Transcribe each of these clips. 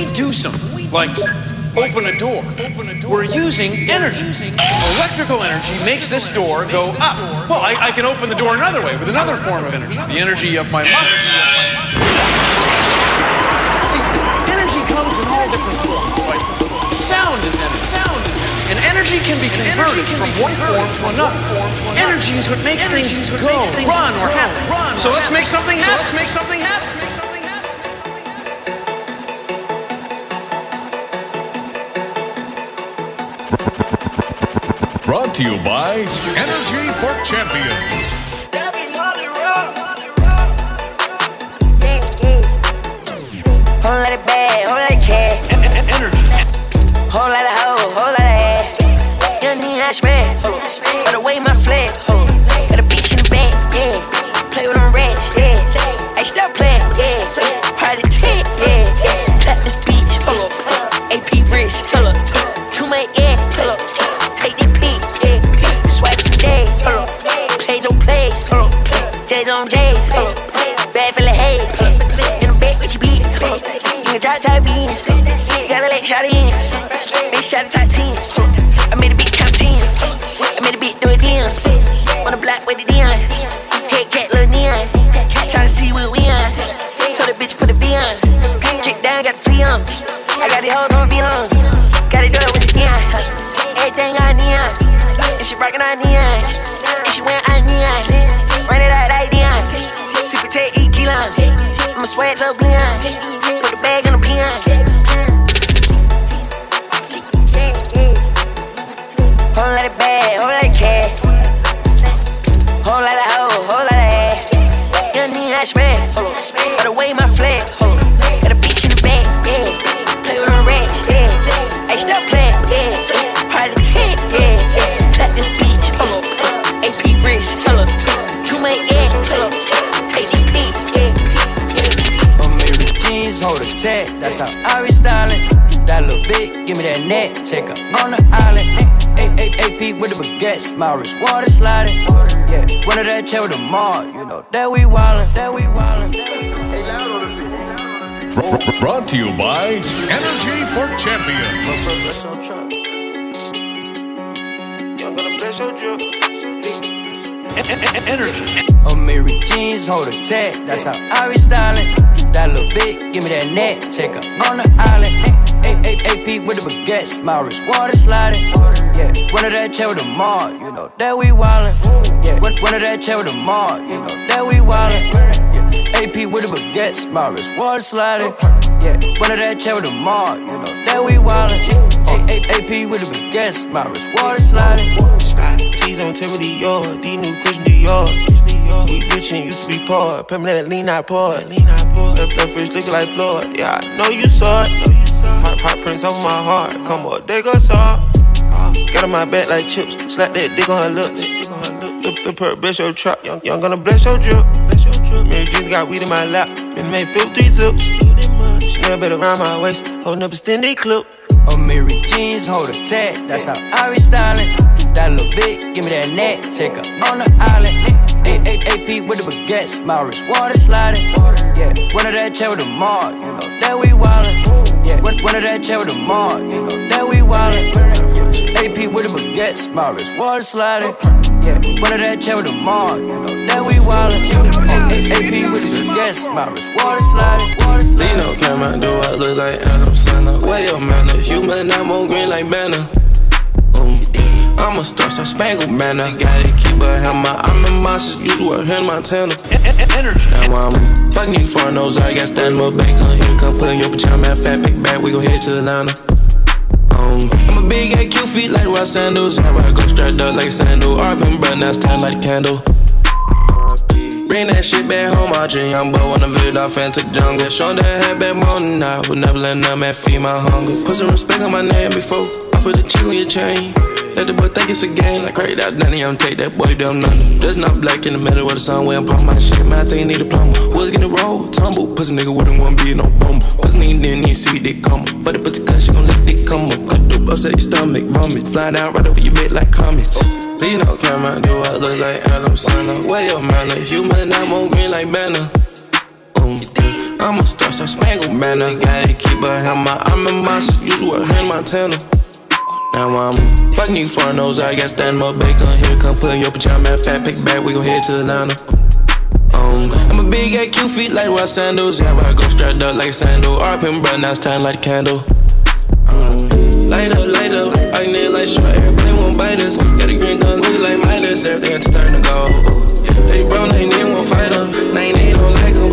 we do something, like open a door, we're using energy. Electrical energy makes this door go up. Well, I, I can open the door another way with another form of energy, the energy of my muscles. See, energy comes in all different forms. Like sound is energy. Sound is energy. And energy can be converted from one form to another. Energy is what makes things go, run, or happen. So let's make something happen. Brought to you by Energy for Champions. Whole lot of bad, whole lot of cash. Energy. Whole lot of hoe, whole lot of ass. Young nigga, I smash. By the Drop top beans, gotta let shot in. Bitch shot the top 10. I made a beat count 10. I made a beat do it in. On the block with it in. Head cat little neon. Tryna see what we on. Told the bitch put a V on. Chick down, got the flea on. I got the hoes on V long. Gotta do it with the neon. Everything on neon. And she rockin' on neon. And she wearing on neon. Run it out like Dion. Super Tech E key lines. I'ma swag so beyond. I smash. By the way, my flag. Got a bitch in the back, yeah. Play with them rats, yeah. Hey, stop playing, yeah. Hard to take, yeah. Clap this bitch, up. AP wrist, tell her. Too much up. Take these pics, yeah. Mary jeans, hold a tag, that's how I be styling. That little bit, give me that net, take her on the island. AP with the baguettes, my wrist water sliding. Yeah, one of that chair with the mall, you know that we wildin', that we wildin'. Br- br- Brought to you by Energy for Champions. Energy. On Mary jeans, hold a tag, that's how I be styling. That little bit, give me that neck. take her on the island. AP with the baguettes, my wrist water sliding. Yeah, one of that chair with the mall, you know that we wildin'. Yeah, one, of that chair with the mall, you know that we wildin'. Yeah, AP with the baguettes, my wrist water sliding. Yeah, one of that chair with the mall, you know that we wildin'. A- AP with the baguettes, my wrist water sliding. Please don't tell me the yard, these new Christian Dior. We rich and used to be poor. That lean out poor. Left that fish looking like Floyd. Yeah, I know you saw it. Hot, hot prints on my heart. Come on, they go saw. Got on my back like chips. Slap that dick on her lips. The, the pearl bless your trap. Young, young gonna bless your drip. Mary Jeans got weed in my lap. Been made 50 zips. Chanel better around my waist. Holding up a extended clip. On Mary jeans, hold a tag, that's how I be styling. That little bit, give me that neck. take her on the island. AP with the baguettes, my wrist water sliding. Yeah, one of that chair with the mall, you know that we wildin'. Yeah, one, one of that chair with the mall, you know that we wildin'. AP with the baguettes, my wrist water sliding. Yeah, one of that chair with the mall, you know that we wildin'. AP with the baguettes, my wrist water sliding. Lino came out, do I look like Adam Sandler? Way your manner, human, I'm on green like banner. I'm a star, star spangled banner. Gotta keep a hammer. I'm the monster, usual here in Montana. Energy. Now I'm fucking you for nose. I got stand up back on here. Come put in your pajama, fat big bag. We gon' head to Atlanta. Um, I'm a big AQ feet like Ross Sandals. How I go strapped up like a sandal. Arvin, bro, now it's time like a candle. Bring that shit back home, I just young boy wanna vid off and took jungle. Show that head back morning, I would never let none man feed my hunger. Put some respect on my name before I put a chick on your chain. Let the boy think it's a game, like crazy out Danny, I'm take that boy down under. Just not black in the middle of the sun where I'm pump my shit, man, I think need a plumber. Was getting roll, tumble, pussy nigga wouldn't want be no bummer. Pussy nigga didn't need see they come. For the pussy cause she gon' let it come up. Cut dope, upset your stomach, vomit. Fly down right over your bed like comets. Don't come out, do I look like Adam Sandler? Where your manner? Human, I'm on green like banner. I'm a star, star spangled. I gotta keep a hammer. I'm a monster, usual hand Montana. Now I'm fucking you foreigners. I got stand up, bacon here. Come put your pajama, fat pick back. We gon' head to Atlanta. Um, I'm a big AQ feet like white sandals. Yeah, I go strapped up like a sandal. RPM, bro, now it's time like a candle. Um, light up, light up, I need like short. Everybody won't bite us. Got a green gun, look like Midas. Everything to turn to gold. Hey, bro, they need one fighter. They ain't don't like him.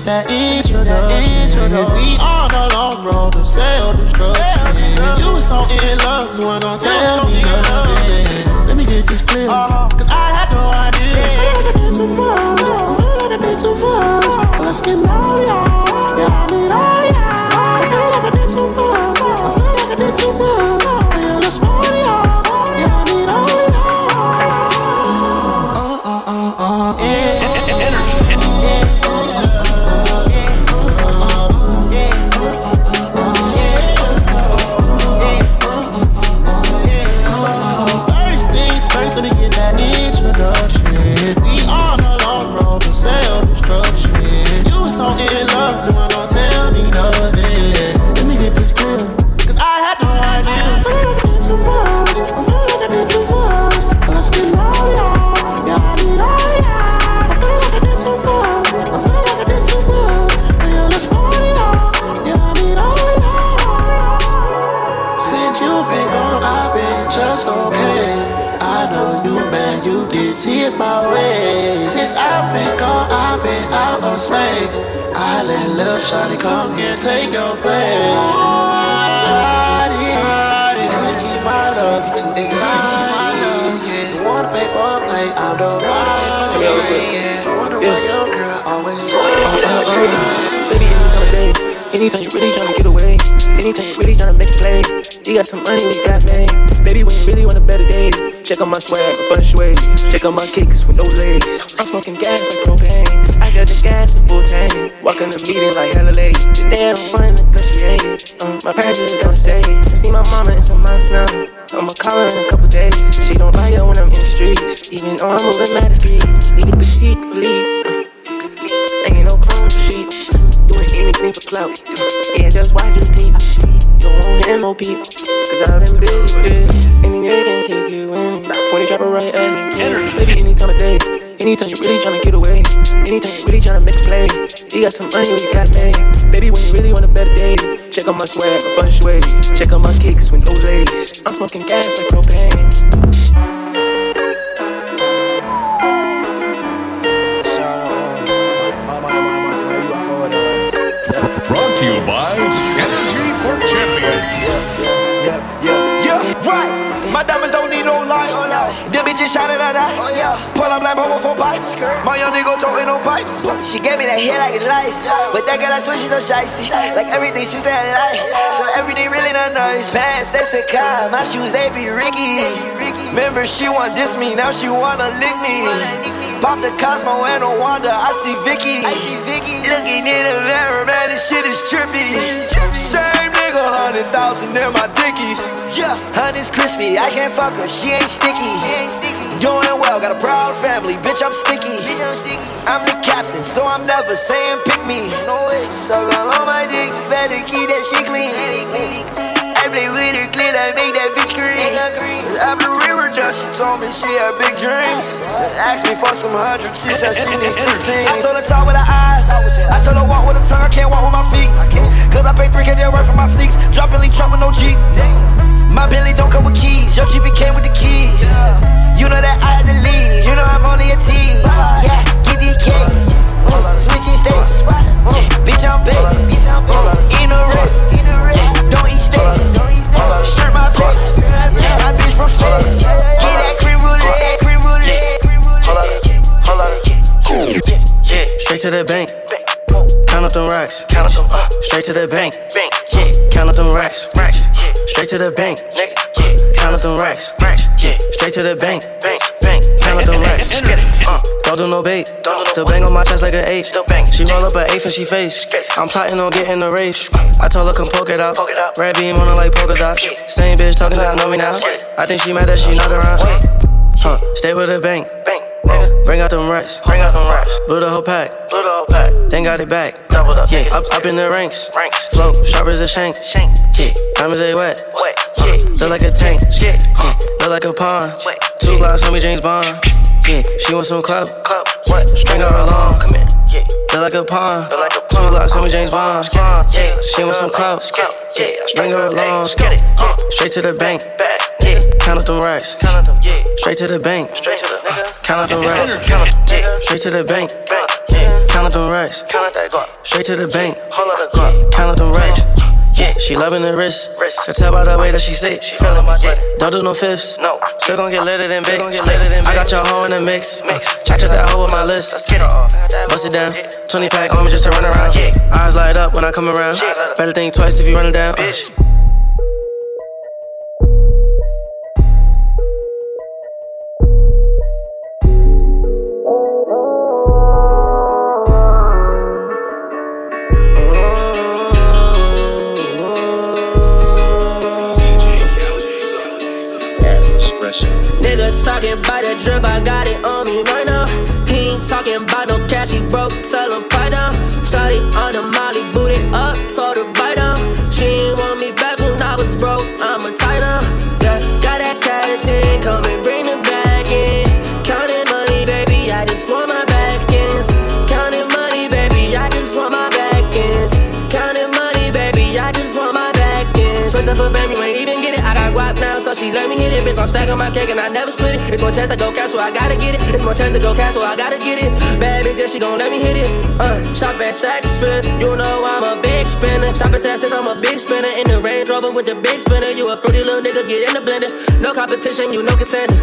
with the intro, though. We Anytime you really tryna get away, anytime you really tryna make a play. You got some money, we got made. Baby, when you really want a better day, check on my swag, a bunch of ways. Check on my kicks with no legs. I'm smoking gas like propane. I got the gas in full tank. Walk in the meeting like hella late. Today I'm running the country, uh, my parents is gonna stay. I see my mama in some months now. I'ma call her in a couple days. She don't like it when I'm in the streets. Even though I'm moving mad discreet. Need a petite, believe. Uh, anything for clout. Yeah, just watch your peep. You won't hear no peep. Cause I've been busy with this. Any nigga can kick you in. Point the chopper right at you. Baby, any time of day. Anytime you really tryna get away. Anytime you really tryna make a play. You got some money, you got made. Baby, when you really want a better day. Check out my swag, a bunch of ways. Check out my kicks with no lace. I'm smoking gas like propane. Shot it or die. Oh, yeah. Pull up like Bobo for pipes. My young nigga toting no pipes. She gave me that hair like it lights. But that girl, I swear she's so shiesty. Like everything she said, lie. So everything really not nice. Pants, that's a car. My shoes, they be Ricky. Remember, she want diss me. Now she wanna lick me. Pop the Cosmo and no wonder I see Vicky. Looking in the mirror, man, this shit is trippy. Same nigga, hundred thousand in my dickies. Yeah, honey's crispy. I can't fuck her, she ain't sticky. Doing well, got a proud family, bitch. I'm sticky. I'm the captain, so I'm never saying pick me. So I'm on my dick, better keep that shit clean. I play with her clean, I make that bitch green. I'm the she told me she had big dreams. Asked me for some hundreds, she said she need 16. I told her talk with her eyes. I told her walk with her tongue, I can't walk with my feet. Cause I pay 3K deal right for my sneaks. Drop Billy truck with no Jeep. My Billy don't come with keys, your GP came with the keys. You know that I had to leave, you know I'm only a tease. Yeah, give me a cake. Switching states. Bitch, I'm big. Straight to the bank. Bank. Yeah, count up them racks. Racks. Yeah, straight to the bank. Nigga. Yeah, count up them racks. Racks. Yeah, straight to the bank. Bank. Bank. Count up them racks. Get it. Uh, don't do no bait. Still bang on my chest like an eight. Still bang. She roll up an eighth and she face. I'm plotting on getting the rave. I told her come poke it out. Red beam on her like polka dots. Same bitch talking down, know me now. I think she mad that she not around. Huh, stay with the bank. Bank. Nigga, bring out them racks. Bring out them racks. Blew the whole pack. Blew the whole pack. Then got it back. Doubled up. Yeah, up, up in the ranks. Ranks. Flow, sharp as a shank. Shank. Yeah, diamonds they wet. Wet. Yeah, look like a tank. Yeah, look like a pond. Two blocks on me, James Bond. Yeah, she want some club. Club. What? String her along. Come in. Yeah, look like a pond. Look like a Two blocks on me, James Bond. Yeah, she want some club. Yeah, string her along. Get it. Yeah, uh. straight to the bank. Back. Yeah, count up them racks. Count up them. Yeah, straight to the bank. Straight to the uh, nigga. Count up them racks. Count up. Yeah, straight to the bank. Bank. Yeah, count up them racks. Count up that guap. Straight to the bank. Hold up the guap. Count up them racks. Yeah, she loving the wrist. Wrist. Can tell by the way that she sit. She feeling my dick. Don't do no fifths. No. Still gon' get litter than big. I got your hoe in the mix. Mix. Uh, Check that hoe with my list. Let's get it. Uh, bust it down. 20 pack on me just to run around. Yeah. Eyes light up when I come around. Better think twice if you running down. Uh, Bitch. Booted up, let me hit it. Bitch, I'm stacking my cake and I never split it. It's more chance to go cash, so I gotta get it. It's more chance to go cash, so I gotta get it. Bad bitch, yeah, she gon' let me hit it. Uh, shop at Saks Fifth, you know I'm a big spinner. Shop at I'm a big spinner. In the Range Rover with the big spinner. You a fruity little nigga, get in the blender. No competition, you no contender.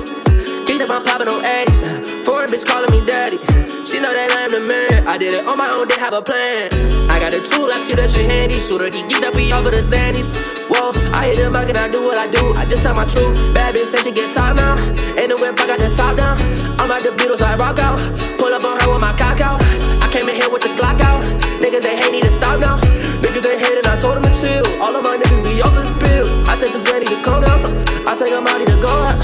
Keep up, I'm popping on Addies. Foreign bitch calling me daddy. She know that I'm the man. I did it on my own, didn't have a plan. I got a tool, I keep that shit handy. Shooter, he get up, be over the Zannies. Whoa, I hit the mic and I do what I do. I just tell my truth. Bad bitch say she get top now. In the whip, I got the top down. I'm like the Beatles, I rock out. Pull up on her with my cock out. I came in here with the Glock out. Niggas, they hate, need to stop now. Niggas, they hate and I told them to chill. All of my niggas be off the pill. I take the Zanny to come down. I take a money to go out.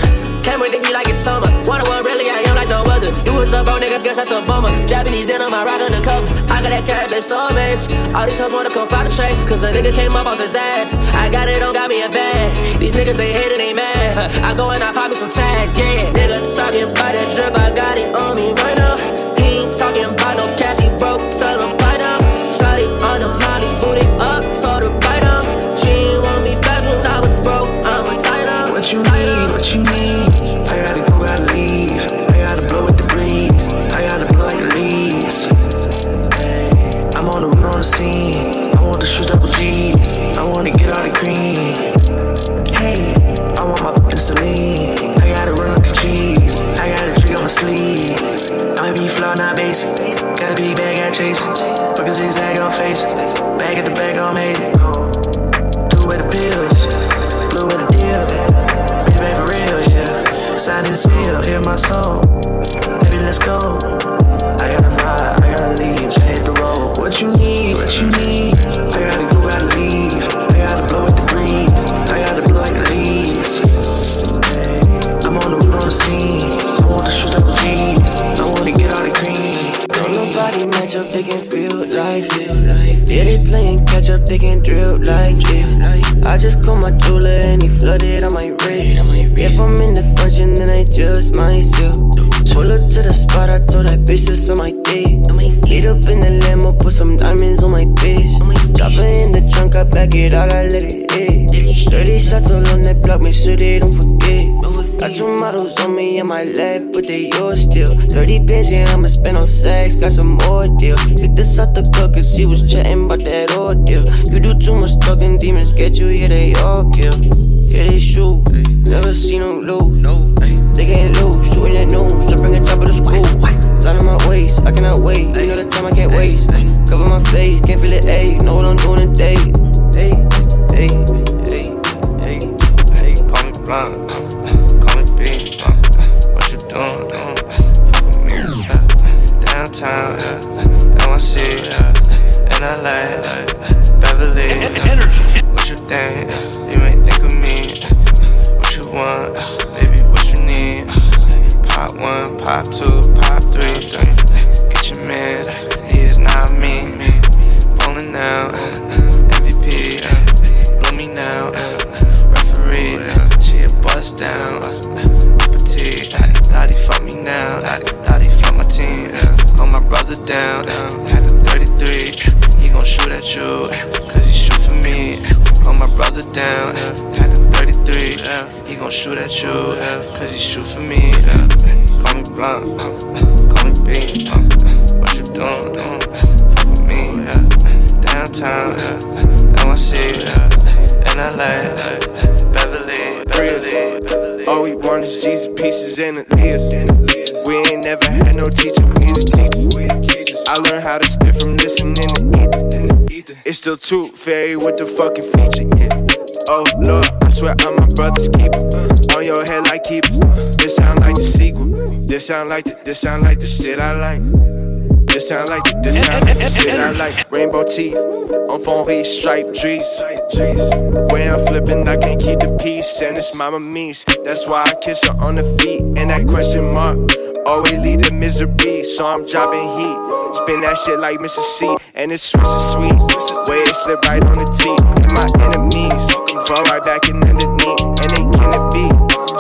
Camera think he like it's summer. Wonder what really I am like no other. You was a bro, nigga, guess that's a bummer. Japanese denim, I rock undercover. I got that cat, that's all mess. All these hoes wanna come fight the trade, cause the nigga came up off his ass. I got it on, got me a bag. These niggas, they hate it, they mad. I go and I pop me some tags, yeah. Nigga talking about that drip, I got it on me right now. He ain't talking about no cash, he broke, tell him flow, not basic. Got a big bag, got chase. Fuck a zigzag on face. Bag at the back, on made and flooded on my wrist. If I'm in the fortune, then I just myself. Pull up to the spot, I told that bitch that's on my dick. Get up in the limo, put some diamonds on my bitch. Drop it in the trunk, I back it out, I let it. 30 shots all on that block, make sure they don't forget. Got two models on me in my lap, but they yours still. 30 bands, yeah, I'ma spend on sex, got some more deal. Pick this out the club, cause he was chatting about that ordeal. You do too much talking, demons get you, yeah, they all kill. Yeah, they shoot, never seen them lose. No, they can't lose, shooting that news, to bring a chopper the school. Line on my waist, I cannot wait, you know the time I can't waste. Cover my face, can't feel it, ayy, know what I'm doing today. Hey, hey, blunt, uh, call me big, uh, what you doing, uh, fuck with me, uh, downtown, uh, NYC, uh, and LA, uh, Beverly, uh, what you think, you ain't think of me, uh, what you want, baby, what you need, pop one, pop two, pop three, get your man, he is not me, pulling out, down, had the 33, he gon' shoot at you, cause he shoot for me, call my brother down, had the 33, uh, he gon' shoot at you, cause he shoot for me, call me blunt, call me big, what you doing, fuck with me, downtown, NYC, uh, LA, Beverly, Beverly, Beverly. All we want is Jesus pieces and the leaves. We ain't never had no teacher, we the teachers. I learned how to spit from listening to ether. It's still too fairy with the fucking feature. Yeah. Oh Lord, I swear I'm my brother's keeper. On your head like keepers. This sound like the sequel. This sound like the, this sound like the shit I like. This sound like this sound like the shit I like. Rainbow teeth on phone striped trees. Way I'm flipping, I can't keep the peace. And it's mama me's. That's why I kiss her on the feet. And that question mark always lead to misery. So I'm dropping heat. Spin that shit like Mr. C. And it's Swiss is sweet. Way it slip right on the teeth. And my enemies fall right back in underneath.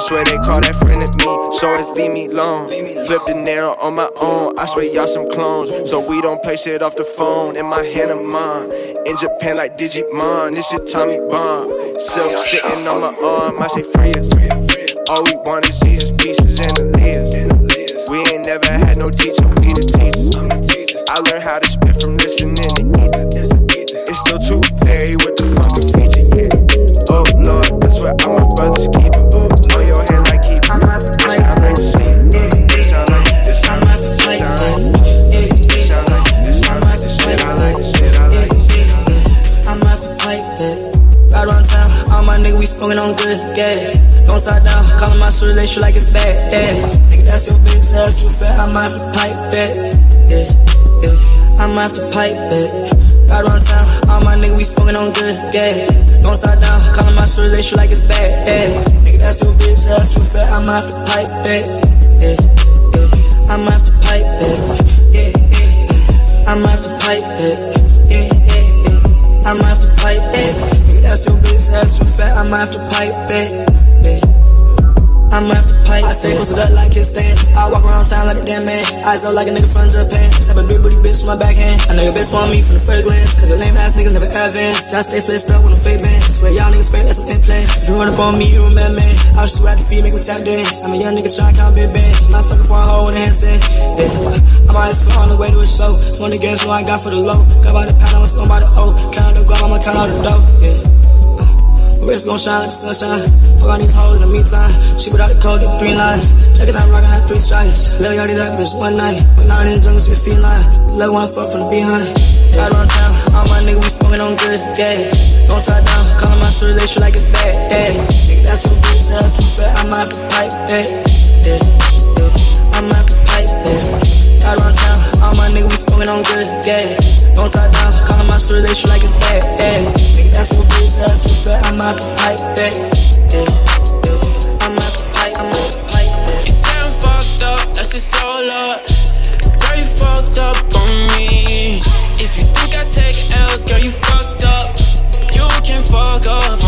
Swear they call that friend of me, so it's leave me alone. Flip the narrow on my own, I swear y'all some clones. So we don't play shit off the phone, in my hand of mine. In Japan like Digimon, this shit Tommy Bond. Silk sitting on my arm, I say free. All we want is Jesus pieces and the leaves. We ain't never had no teacher, we the teachers. I learned how to spit from listening to either. It's still too very smoking on good gas. Don't tie down, calling my shorty, they shoot like it's bad. Yeah. Nigga, that's your bitch ass too fat. I might have to pipe that. Yeah, yeah. I might have to pipe that. Right around town, all my niggas we smoking on good gas. Don't tie down, calling my shorty, they shoot like it's bad. Yeah. Nigga, that's your bitch ass too fat. I might have to pipe that. Yeah, yeah. I might have to pipe that. Yeah, yeah, yeah. I might have to pipe that. That's your bitch ass too fat. I might have to pipe that. Yeah. I might have to pipe. I stay posted up like his stance. I walk around town like a damn man. Eyes low like a nigga from Japan. Have a big booty bitch on my backhand. I know your bitch want me from the first glance. Cause your lame ass niggas never advance. I stay flexed up with a fake band. Swear y'all niggas fake some implants. If you run up on me, you a madman. I'll shoot at the feet, make me tap dance. I'm a young nigga trying to count big bands. Not fucking for a hoe with a handstand. Yeah. I'm always on the way to a show. Wanna guess what I got for the low. Got by the pound, I'ma snow by the O. Count out the guap, I'ma count out the dough. Yeah. Wrist gon' shine like sunshine. Fuck all these hoes in the meantime. She without the code, get three lines. Check it out, rockin' like three strikes. Lil' Yachty that bitch one night. Went out in the jungle, see a feline. Let one fuck from the behind. Right around town, all my niggas, we smoking on good gas. Don't tie down, callin' my shoes, they shit like it's bad. Nigga, that's some bitch ass too fat, I might have to pipe that. I might have to pipe that. Right around town, my niggas, we smoking on good gas. Don't tie down, callin' my shoes, they shit like it's bad. Yeah. Nigga, that's some bitch ass too fat, I might have to pipe. Yeah, yeah. I might have to pipe, I might have to pipe say I'm fucked up, that's just. Girl, you fucked up on me. If you think I take L's, girl, you fucked up. You can fuck up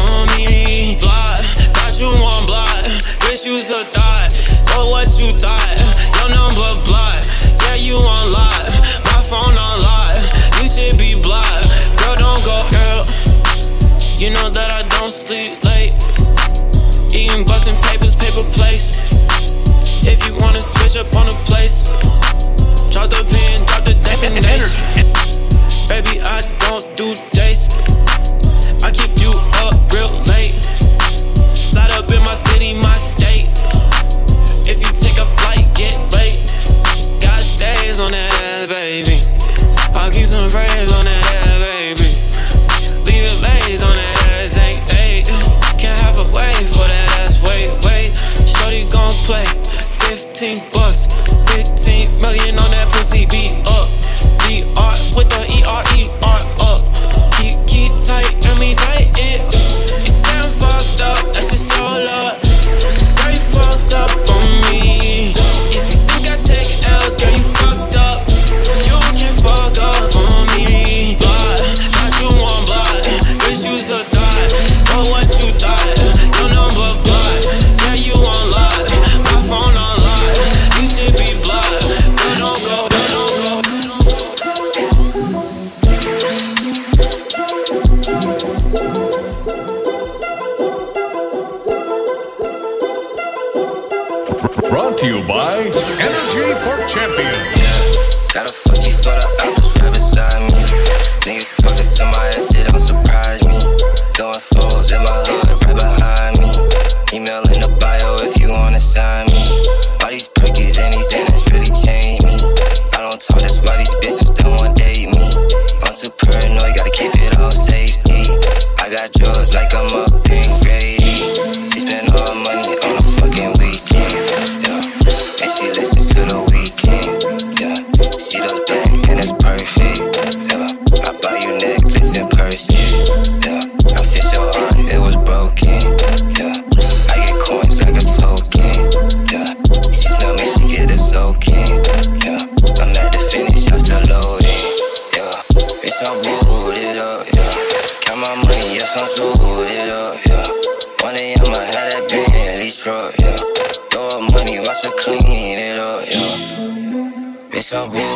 Bitch, I'm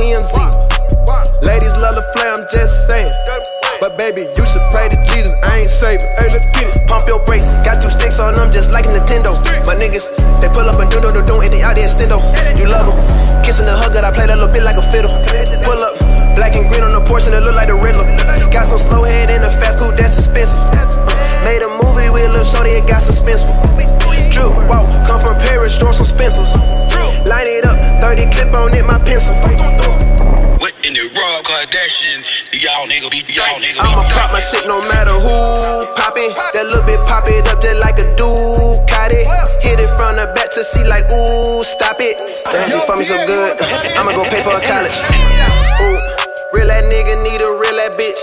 TMZ. Ladies love the flare, I'm just saying. But baby, you should pray to Jesus, I ain't saving. Hey, let's get it. Pump your brakes, got two sticks on them just like Nintendo. My niggas, they pull up and do do do do and they out there stendo. You love them, kissing the hug, I play that little bit like a fiddle. Pull up, black and green on the porch and it look like the Riddler. Got some slow head in a fast coupe, that's expensive. Uh, made a movie with a little shorty, it got suspenseful. Drew, wow, come from Paris, draw some Spencers. Line it up, 30 clip on it, my pencil. In the Rob Kardashian? Y'all nigga be, y'all nigga be. I'ma pop my shit no matter who pop it. That little bit pop it up just like a Ducati. Hit it from the back to see like ooh, stop it. Damn, she fuck me so good. I'ma go pay for her college. Ooh, real that nigga need a real that bitch.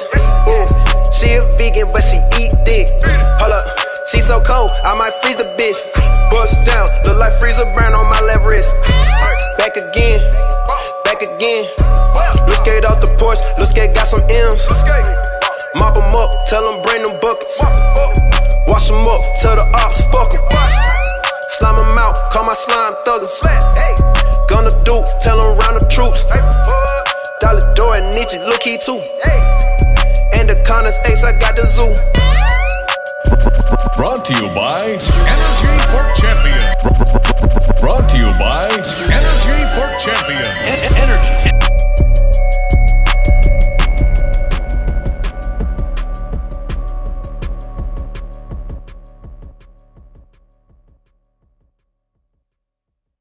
Ooh, she a vegan but she eat dick. Hold up, she so cold I might freeze the